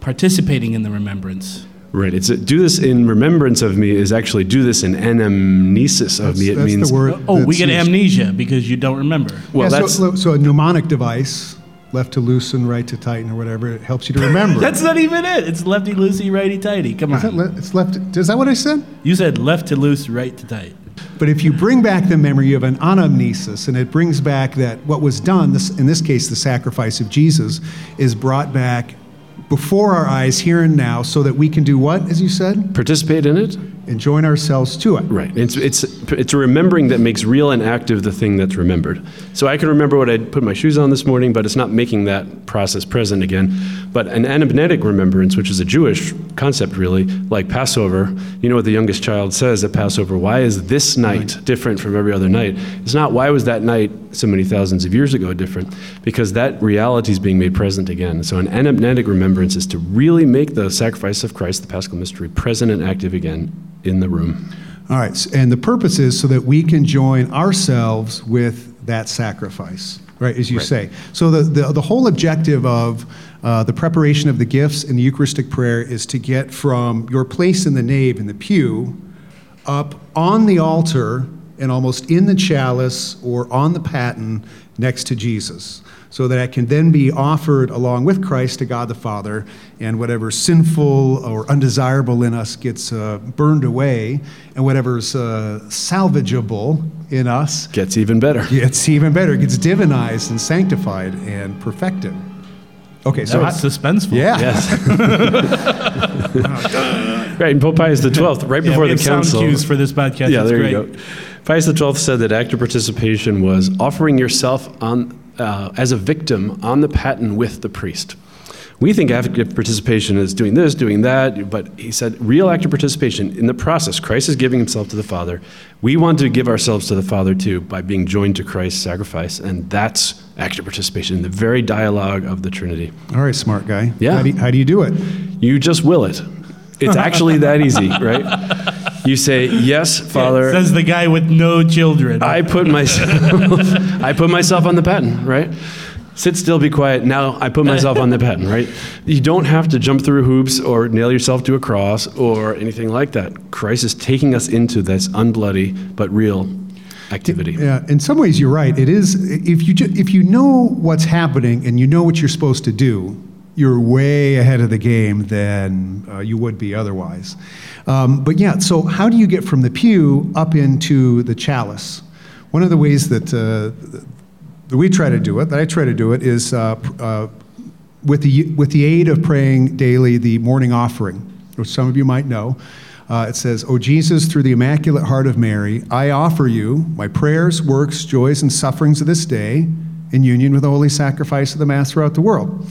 participating in the remembrance. Right. It's a, do this in remembrance of me is actually do this in anamnesis of That's, me. It that's means the word. Oh, we get amnesia because you don't remember. well, Yeah, that's so, so a mnemonic device, left to loosen, right to tighten, or whatever, it helps you to remember. That's not even it. It's lefty loosey, righty tighty. Come Is that on. le- it's left. Is that what I said? You said left to loose, right to tight. But if you bring back the memory of an anamnesis, and it brings back that what was done, this, in this case, the sacrifice of Jesus, is brought back before our eyes here and now, so that we can do what, as you said, participate in it. And join ourselves to it. Right. It's, it's, it's a remembering that makes real and active the thing that's remembered. So I can remember what I put my shoes on this morning, but it's not making that process present again. But an anamnetic remembrance, which is a Jewish concept really, like Passover, you know what the youngest child says at Passover why is this night different from every other night? It's not why was that night so many thousands of years ago different, because that reality is being made present again. So an anamnetic remembrance is to really make the sacrifice of Christ, the paschal mystery, present and active again in the room. All right, and the purpose is so that we can join ourselves with that sacrifice, right, as you say. So the, the, the whole objective of uh, the preparation of the gifts in the Eucharistic prayer is to get from your place in the nave, in the pew, up on the altar and almost in the chalice or on the paten next to Jesus, so that it can then be offered along with Christ to God the Father, and whatever sinful or undesirable in us gets uh, burned away, and whatever's uh, salvageable in us Gets even better. gets even better, it gets divinized and sanctified and perfected. Okay, so That was suspenseful. yeah. Yes. right, and Pope Pius the Twelfth, right Yeah, before we the have sound council. cues for this podcast. yeah, It's there great. you go. Pius the Twelfth said that active participation was offering yourself on uh, as a victim on the paten with the priest. We think active participation is doing this, doing that, but he said real active participation in the process. Christ is giving himself to the Father. We want to give ourselves to the Father too by being joined to Christ's sacrifice, and that's active participation in the very dialogue of the Trinity. All right, smart guy. Yeah. How do you, how do, you do it? You just will it. It's actually that easy, right? You say, "Yes, Father, Says the guy with no children. I put myself I put myself on the paten, right? Sit still, be quiet. Now I put myself on the paten, right? You don't have to jump through hoops or nail yourself to a cross or anything like that. Christ is taking us into this unbloody but real activity. Yeah, in some ways you're right. It is if you ju- if you know what's happening and you know what you're supposed to do, you're way ahead of the game than uh, you would be otherwise. Um, but yeah, so how do you get from the pew up into the chalice? One of the ways that uh, that we try to do it, that I try to do it, is uh, uh, with the with the aid of praying daily the morning offering. which some of you might know. Uh, it says, O Jesus, through the Immaculate Heart of Mary, I offer you my prayers, works, joys, and sufferings of this day in union with the holy sacrifice of the Mass throughout the world.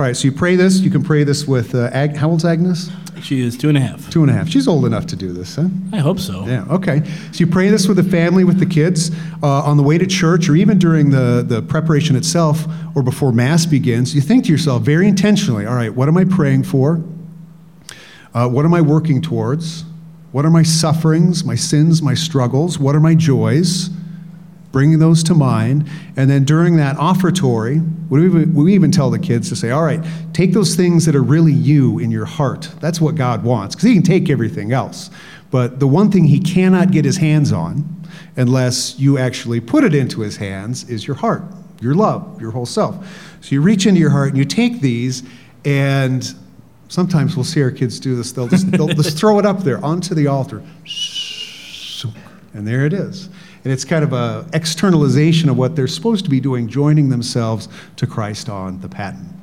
All right, so you pray this. You can pray this with, uh, Ag- how old's Agnes? She is two and a half. Two and a half. She's old enough to do this, huh? I hope so. Yeah, okay. So you pray this with the family, with the kids, uh, on the way to church, or even during the, the preparation itself, or before Mass begins. You think to yourself very intentionally, all right, what am I praying for? Uh, what am I working towards? What are my sufferings, my sins, my struggles? What are my joys? Bringing those to mind. And then during that offertory, we even, we even tell the kids to say, all right, take those things that are really you in your heart. That's what God wants, because He can take everything else. But the one thing He cannot get His hands on, unless you actually put it into His hands, is your heart, your love, your whole self. So you reach into your heart and you take these, and sometimes we'll see our kids do this. They'll just, they'll just throw it up there onto the altar. And there it is. And it's kind of a externalization of what they're supposed to be doing, joining themselves to Christ on the paten.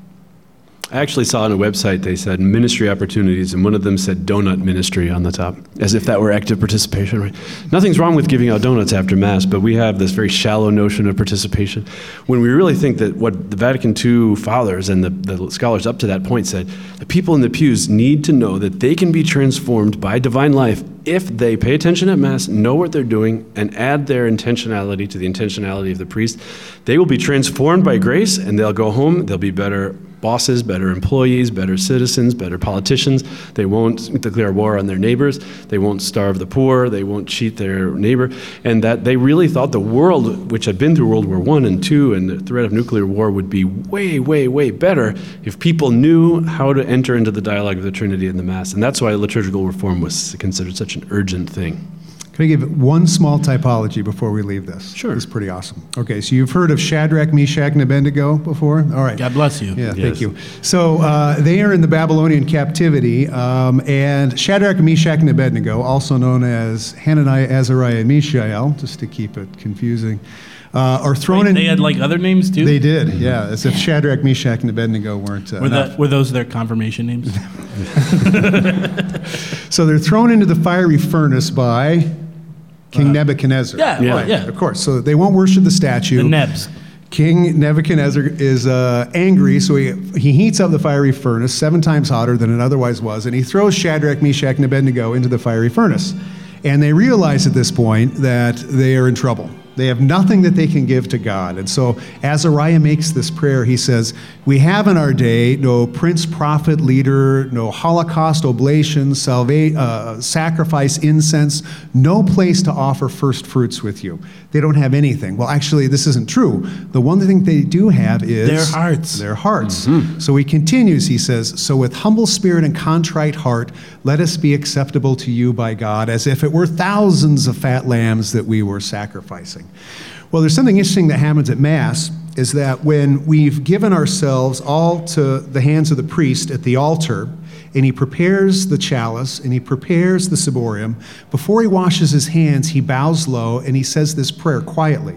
I actually saw on a website they said ministry opportunities, and one of them said donut ministry on the top, as if that were active participation. Right? Nothing's wrong with giving out donuts after Mass, but we have this very shallow notion of participation when we really think that what the Vatican II fathers and the, the scholars up to that point said the people in the pews need to know that they can be transformed by divine life if they pay attention at Mass, know what they're doing, and add their intentionality to the intentionality of the priest. They will be transformed by grace, and they'll go home, they'll be better bosses, better employees, better citizens, better politicians. They won't declare war on their neighbors. They won't starve the poor. They won't cheat their neighbor. And that they really thought the world, which had been through World War I and II and the threat of nuclear war, would be way, way, way better if people knew how to enter into the dialogue of the Trinity and the Mass. And that's why liturgical reform was considered such an urgent thing. Can I give one small typology before we leave this? Sure. It's pretty awesome. Okay, so you've heard of Shadrach, Meshach, and Abednego before? All right. God bless you. Yeah, Yes. thank you. So uh, they are in the Babylonian captivity, um, and Shadrach, Meshach, and Abednego, also known as Hananiah, Azariah, and Mishael, just to keep it confusing, uh, are thrown Wait, in. they had like other names too. They did, yeah, as if Shadrach, Meshach, and Abednego weren't uh, Were, enough. that, were those their confirmation names? So they're thrown into the fiery furnace by King Nebuchadnezzar. yeah, Yeah. well, yeah. Of course. So they won't worship the statue. The Nebs. King Nebuchadnezzar is uh, angry, so he, he heats up the fiery furnace seven times hotter than it otherwise was, and he throws Shadrach, Meshach, and Abednego into the fiery furnace. And they realize at this point that they are in trouble. They have nothing that they can give to God. And so Azariah makes this prayer. He says, We have in our day no prince, prophet, leader, no Holocaust, oblation, salva- uh, sacrifice, incense, no place to offer first fruits with you. They don't have anything. Well, actually, this isn't true. The one thing they do have is Their hearts. Their hearts. So he continues, he says, So with humble spirit and contrite heart, let us be acceptable to you by God, as if it were thousands of fat lambs that we were sacrificing. Well, there's something interesting that happens at Mass is that when we've given ourselves all to the hands of the priest at the altar, and he prepares the chalice and he prepares the ciborium, before he washes his hands, he bows low and he says this prayer quietly.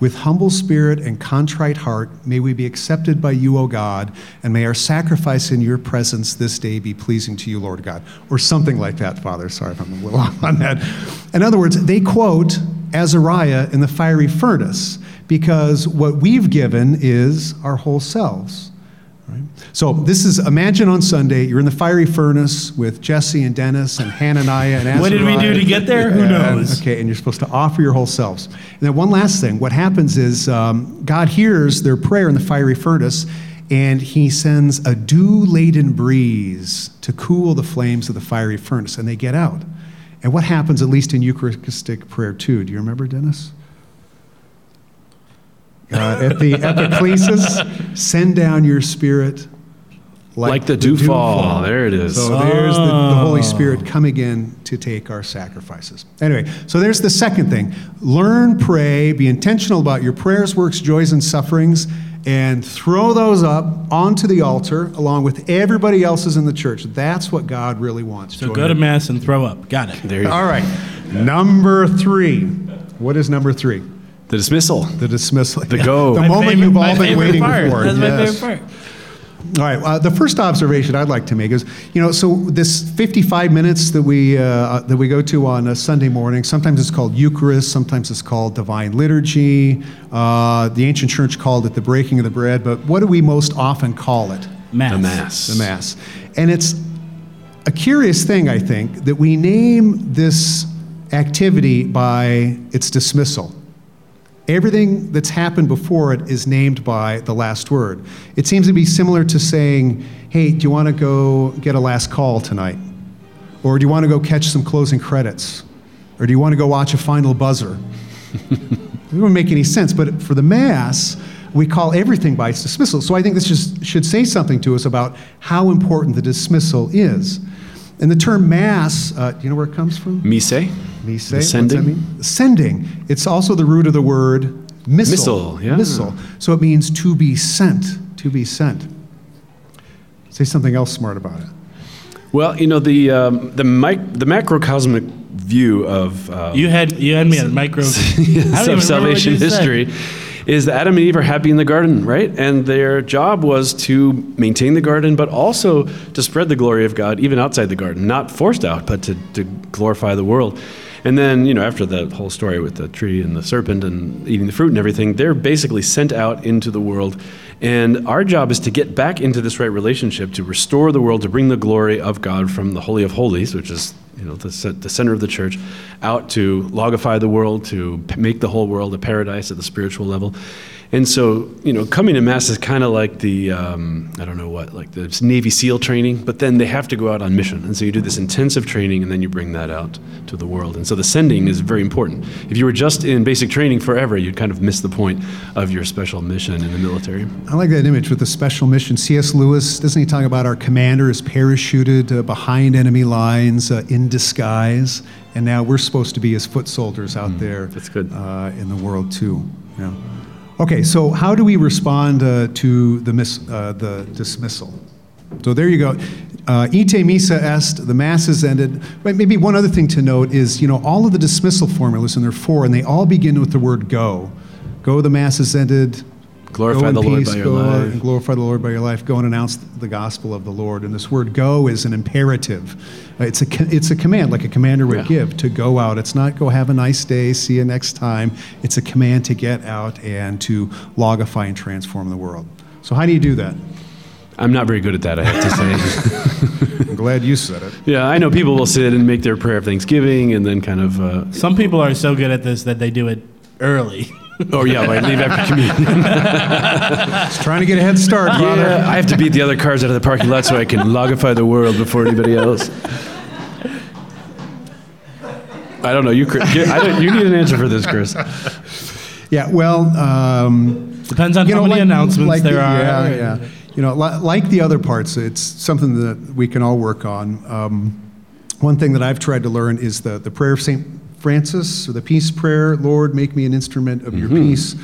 With humble spirit and contrite heart, may we be accepted by you, O God, and may our sacrifice in your presence this day be pleasing to you, Lord God. Or something like that, Father. Sorry if I'm a little off on that. In other words, they quote Azariah in the fiery furnace because what we've given is our whole selves. Right? So this is imagine on Sunday you're in the fiery furnace with Jesse and Denis and Hananiah and Azariah. What did we do to get there? Who And- knows? Okay, and you're supposed to offer your whole selves. And then one last thing: what happens is um, God hears their prayer in the fiery furnace, and He sends a dew-laden breeze to cool the flames of the fiery furnace, and they get out. And what happens, at least in Eucharistic prayer too? Do you remember, Denis? Uh, at the epiclesis, send down your spirit Like the dewfall. There it is. So there's the, the Holy Spirit coming in to take our sacrifices. Anyway, so there's the second thing learn, pray, be intentional about your prayers, works, joys, and sufferings, and throw those up onto the altar along with everybody else's in the church. That's what God really wants. So Join go to mass and throw up. Got it. There you go. All right. Number three. What is number three? The dismissal. The dismissal. The go. The My moment favorite- you've all been waiting part. for. That's my Yes. favorite part. All right. Uh, the first observation I'd like to make is, you know, so this 55 minutes that we uh, that we go to on a Sunday morning. Sometimes it's called Eucharist. Sometimes it's called Divine Liturgy. Uh, the ancient church called it the breaking of the bread. But what do we most often call it? Mass. The Mass. The Mass. And it's a curious thing, I think, that we name this activity by its dismissal. Everything that's happened before it is named by the last word. It seems to be similar to saying, hey, do you want to go get a last call tonight? Or do you want to go catch some closing credits? Or do you want to go watch a final buzzer? it wouldn't make any sense, but for the Mass, we call everything by its dismissal. So I think this just should say something to us about how important the dismissal is. And the term Mass, uh, do you know where it comes from? Mise? Mise. The What's sending? that mean? Sending. It's also the root of the word missile. Missile, yeah. Missile. So it means to be sent. To be sent. Say something else smart about it. Well, you know, the, um, the, mic- the macrocosmic view of uh, You had you had me at micro. I don't even remember what salvation history. said. Is that Adam and Eve are happy in the garden, right? And their job was to maintain the garden, but also to spread the glory of God even outside the garden, not forced out, but to, to glorify the world. And then, you know, after the whole story with the tree and the serpent and eating the fruit and everything, they're basically sent out into the world. And our job is to get back into this right relationship, to restore the world, to bring the glory of God from the Holy of Holies, which is, you know, the, the center of the church, out to logify the world, to make the whole world a paradise at the spiritual level. And so, you know, coming to Mass is kind of like the, um, I don't know what, like the Navy SEAL training, but then they have to go out on mission. And so you do this intensive training and then you bring that out to the world. And so the sending is very important. If you were just in basic training forever, you'd kind of miss the point of your special mission in the military. I like that image with the special mission. C.S. Lewis, doesn't he talk about our commander is parachuted uh, behind enemy lines uh, in disguise? And now we're supposed to be his foot soldiers out there that's good. Uh, in the world, too. Yeah. Okay, so how do we respond uh, to the, mis- uh, the dismissal? So there you go. Uh, ite missa est, the mass is ended. But maybe one other thing to note is, you know, all of the dismissal formulas, and there are four, and they all begin with the word go. Go, the mass is ended. Glorify go in the Lord peace, by your go life. and glorify the Lord by your life. Go and announce the gospel of the Lord. And this word "go" is an imperative. Uh, It's a it's a command, like a commander would Yeah. give to go out. It's not go have a nice day, see you next time. It's a command to get out and to logify and transform the world. So how do you do that? I'm not very good at that, I have to say. I'm glad you said it. yeah, I know people will sit and make their prayer of thanksgiving and then kind of, uh, Some people are so good at this that they do it early. oh yeah, like leave after communion. Just trying to get a head start, brother. Yeah, I have to beat the other cars out of the parking lot so I can logify the world before anybody else. I don't know. You, Chris, I don't, you need an answer for this, Chris. Yeah, well, um, Depends on you how know, many like- announcements like there the- are. Yeah, yeah. You know, li- like the other parts, it's something that we can all work on. Um, one thing that I've tried to learn is the, the prayer of St. Francis, or the peace prayer Lord, make me an instrument of your peace.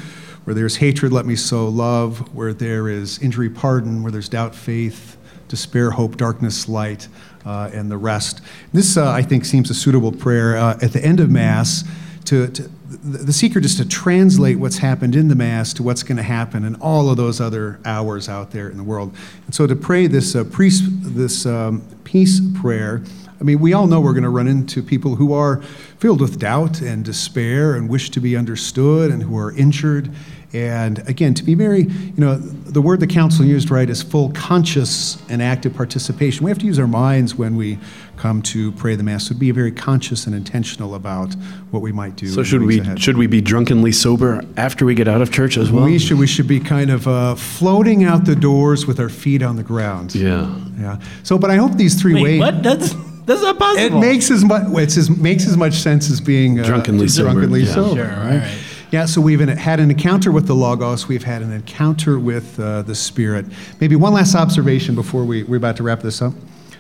Where there's hatred, let me sow love. Where there is injury, pardon. Where there's doubt, faith. Despair, hope, darkness, light, uh, and the rest. This, uh, I think, seems a suitable prayer uh, at the end of Mass to, to the the secret is to translate what's happened in the Mass to what's going to happen in all of those other hours out there in the world. And so to pray this, uh, priest, this um, peace prayer, I mean, we all know we're going to run into people who are filled with doubt and despair and wish to be understood and who are injured. And again, to be very, you know, the word the council used, right, is full conscious and active participation. We have to use our minds when we come to pray the Mass, to be very conscious and intentional about what we might do. So should we ahead. should we be drunkenly sober after we get out of church as well? we should we should be kind of uh, floating out the doors with our feet on the ground. yeah. Yeah. So, but I hope these three Wait, ways. what? That's that's not It makes as much it's as makes as much sense as being uh, Drunkenly sober, drunkenly yeah. sober, Sure, right? all right. Yeah, so we've in- had an encounter with the Logos. We've had an encounter with uh, the Spirit. Maybe one last observation before we, we're about to wrap this up.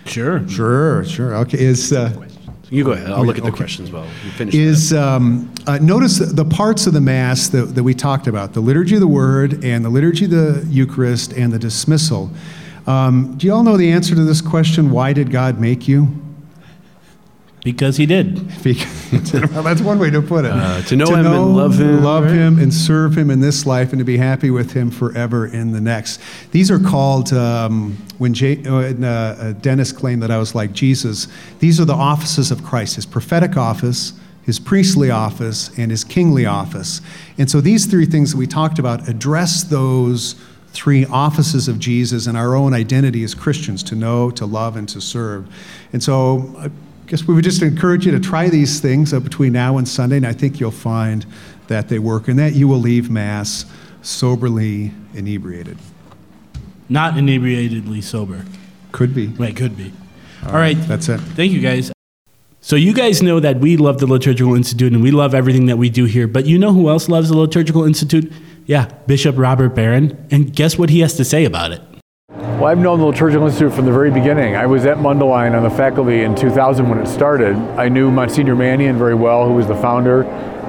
sure. Sure, sure. Okay, is uh, You go ahead. I'll look at the okay. questions while you finish. is um, uh, notice the parts of the Mass that, that we talked about the liturgy of the Word and the liturgy of the Eucharist and the dismissal. Um, do you all know the answer to this question? Why did God make you? Because he did. well, that's one way to put it. Uh, to know him and love him, love right? him, and serve him in this life, and to be happy with him forever in the next. These are called um, when, J- uh, when, uh, uh, Denis claimed that I was like Jesus. These are the offices of Christ: His prophetic office, His priestly office, and His kingly office. And so these three things that we talked about address those three offices of Jesus and our own identity as Christians to know, to love, and to serve. And so I guess we would just encourage you to try these things between now and Sunday, and I think you'll find that they work and that you will leave Mass soberly inebriated. Not inebriatedly sober. Could be. Right, could be. All right. That's it. Thank you guys. So you guys know that we love the Liturgical Institute and we love everything that we do here, but you know who else loves the Liturgical Institute? Yeah, Bishop Robert Barron. And guess what he has to say about it? Well, I've known the Liturgical Institute from the very beginning. I was at Mundelein on the faculty in 2000 when it started. I knew Monsignor Mannion very well, who was the founder.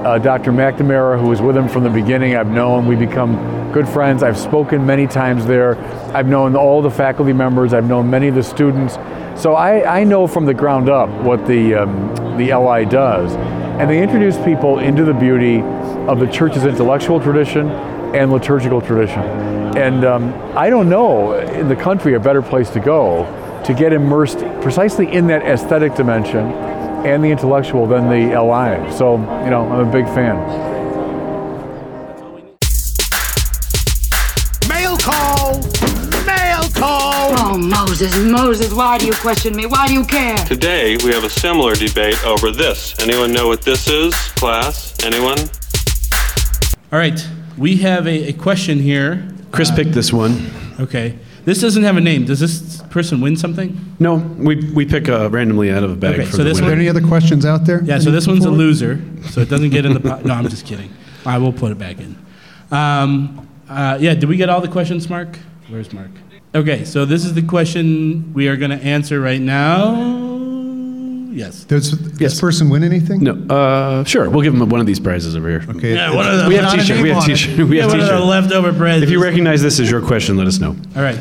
Uh, Dr. McNamara, who was with him from the beginning, I've known. We become good friends. I've spoken many times there. I've known all the faculty members. I've known many of the students. So I, I know from the ground up what the, um, the LI does. And they introduce people into the beauty of the church's intellectual tradition and liturgical tradition. And um, I don't know in the country a better place to go to get immersed precisely in that aesthetic dimension and the intellectual than the LI. So, you know, I'm a big fan. Mail call! Mail call! Oh, Moses, Moses, why do you question me? Why do you care? Today, we have a similar debate over this. Anyone know what this is, class? Anyone? All right, we have a, a question here. Chris picked this one. Okay. This doesn't have a name. Does this person win something? No, we, we pick uh, randomly out of a bag Okay, for so the this Are winner. there any other questions out there? Yeah, so this one's a loser, so it doesn't get in the pot. No, I'm just kidding. I will put it back in. Um, uh, yeah, did we get all the questions, Mark? Where's Mark? Okay, so this is the question we are going to answer right now. Yes. Does this person win anything? No, uh, sure. We'll give him one of these prizes over here. Okay. Yeah, one of the, We have not a t-shirt. name We have on it. t-shirt. We Yeah, have one of the t-shirt. leftover bread. If you recognize this as your question, let us know. All right.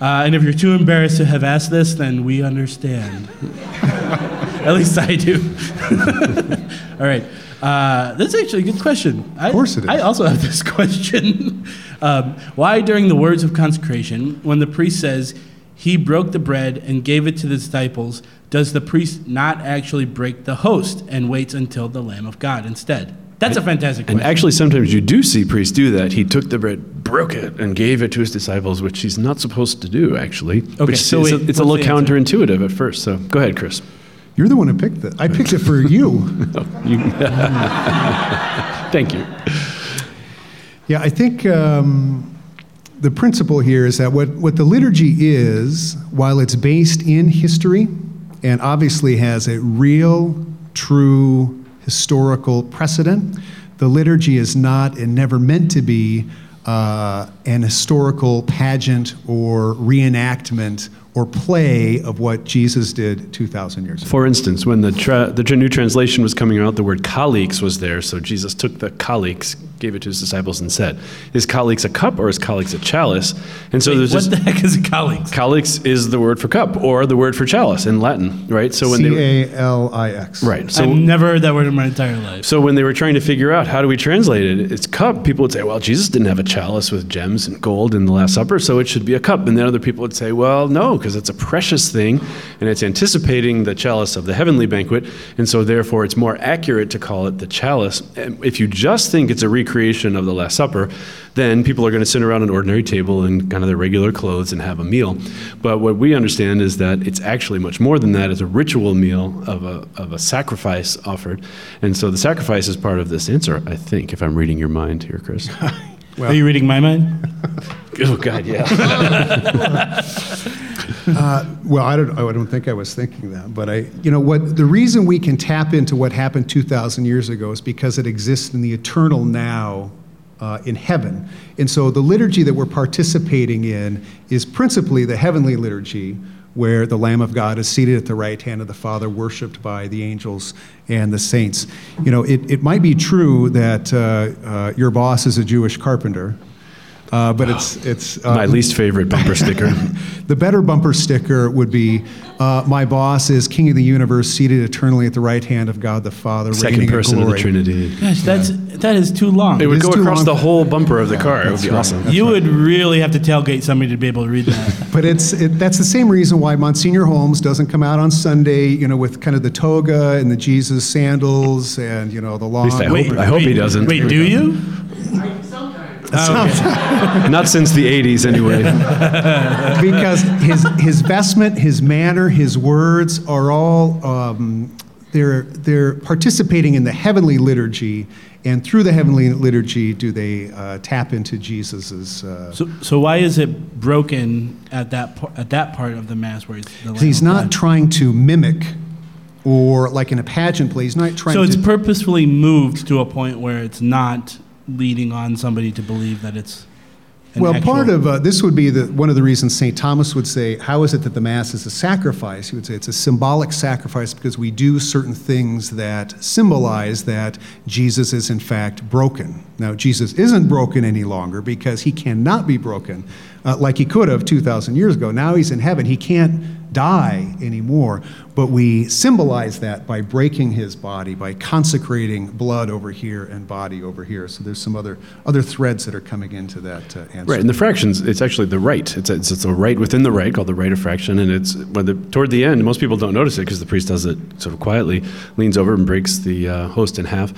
Uh, and if you're too embarrassed to have asked this, then we understand. At least I do. All right. Uh, that's actually a good question. Of course it is. I also have this question. um, why, during the words of consecration, when the priest says he broke the bread and gave it to the disciples, does the priest not actually break the host and waits until the Lamb of God instead? That's a fantastic question. And actually, sometimes you do see priests do that. He took the bread, broke it, and gave it to his disciples, which he's not supposed to do, actually. Okay, which so is wait, it's a little counterintuitive at first. So go ahead, Chris. You're the one who picked it. I picked it for you. Thank you. Yeah, I think um, the principle here is that what, what the liturgy is, while it's based in history and obviously has a real, true historical precedent, the liturgy is not and never meant to be uh, an historical pageant or reenactment or play of what Jesus did 2,000 years ago. For instance, when the, tra- the new translation was coming out, the word calix was there. So Jesus took the calix, gave it to his disciples, and said, Is calix a cup or is colleagues a chalice? And so Wait, there's what this. the heck is a colleague? Calix is the word for cup or the word for chalice in Latin, right? So when they C A L I X. right, so I've never heard that word in my entire life. So when they were trying to figure out how do we translate it, it's cup. People would say, well, Jesus didn't have a chalice with gems and gold in the Last Supper, so it should be a cup. And then other people would say, well, no, because it's a precious thing, and it's anticipating the chalice of the heavenly banquet, and so therefore it's more accurate to call it the chalice. And if you just think it's a recreation of the Last Supper, then people are going to sit around an ordinary table in kind of their regular clothes and have a meal. But what we understand is that it's actually much more than that. It's a ritual meal of a, of a sacrifice offered. And so the sacrifice is part of this answer, I think, if I'm reading your mind here, Chris. Are you reading my mind? oh, God, yeah. Well, I don't, I don't think I was thinking that, but I, you know, what the reason we can tap into what happened 2,000 years ago is because it exists in the eternal now uh, in heaven. And so the liturgy that we're participating in is principally the heavenly liturgy, where the Lamb of God is seated at the right hand of the Father, worshiped by the angels and the saints. You know, it, it might be true that uh, uh, your boss is a Jewish carpenter. Uh, but it's it's uh, My least favorite bumper sticker. the better bumper sticker would be uh, my boss is king of the universe seated eternally at the right hand of god the father Second person of the. Trinity. Gosh, that's that is too long. It would is go across long. the whole bumper of the car. It would be right. awesome. you would really have to tailgate somebody to be able to read that. But it's it, that's the same reason why Monsignor Holmes doesn't come out on Sunday, you know, with kind of the toga and the Jesus sandals and you know the long. At least I hope- I hope he doesn't. Wait, do you? Not since the 80s, anyway. because his his vestment, his manner, his words are all um, they're they're participating in the heavenly liturgy, and through the heavenly liturgy, do they uh, tap into Jesus's. Uh, So, so why is it broken at that par- at that part of the mass where he's the he's not God? trying to mimic, or like in a pageant play, he's not trying So to. it's purposefully moved to a point where it's not leading on somebody to believe that it's. an Well, actual- part of uh, this would be the, one of the reasons St. Thomas would say, How is it that the Mass is a sacrifice? He would say it's a symbolic sacrifice because we do certain things that symbolize that Jesus is in fact broken. Now, Jesus isn't broken any longer because he cannot be broken uh, like he could have 2,000 years ago. Now he's in heaven. He can't die anymore. But we symbolize that by breaking his body, by consecrating blood over here and body over here. So there's some other, other threads that are coming into that uh, answer. Right, and the fractions, it's actually the right. It's a, it's, it's a rite within the right called the right of fraction, and it's when the, toward the end, most people don't notice it because the priest does it sort of quietly, leans over and breaks the uh, host in half.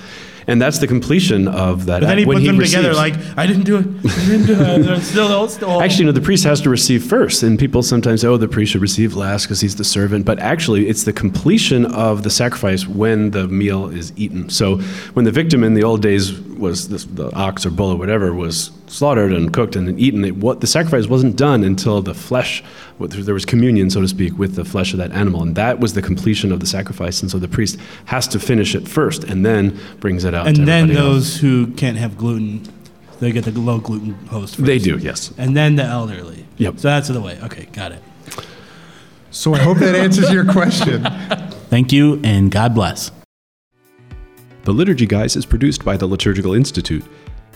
And that's the completion of that. But then he puts them together like, I didn't do it. I didn't do it. They're still, still. Actually, no, the priest has to receive first. And people sometimes say, oh, the priest should receive last because he's the servant. But actually, it's the completion of the sacrifice when the meal is eaten. So when the victim in the old days was this, the ox or bull or whatever was slaughtered and cooked and then eaten, it, what, the sacrifice wasn't done until the flesh, there was communion, so to speak, with the flesh of that animal. And that was the completion of the sacrifice. And so the priest has to finish it first and then brings it out to and then everybody else. those who can't have gluten, they get the low gluten host. First. They do, yes. And then the elderly. Yep. So that's the way. Okay, got it. So I hope that answers your question. Thank you, and God bless. The Liturgy Guys is produced by the Liturgical Institute.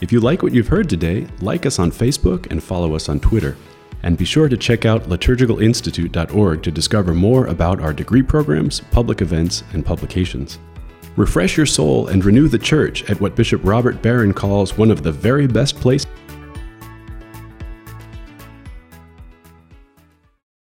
If you like what you've heard today, like us on Facebook and follow us on Twitter. And be sure to check out liturgicalinstitute.org to discover more about our degree programs, public events, and publications. Refresh your soul and renew the church at what Bishop Robert Barron calls one of the very best places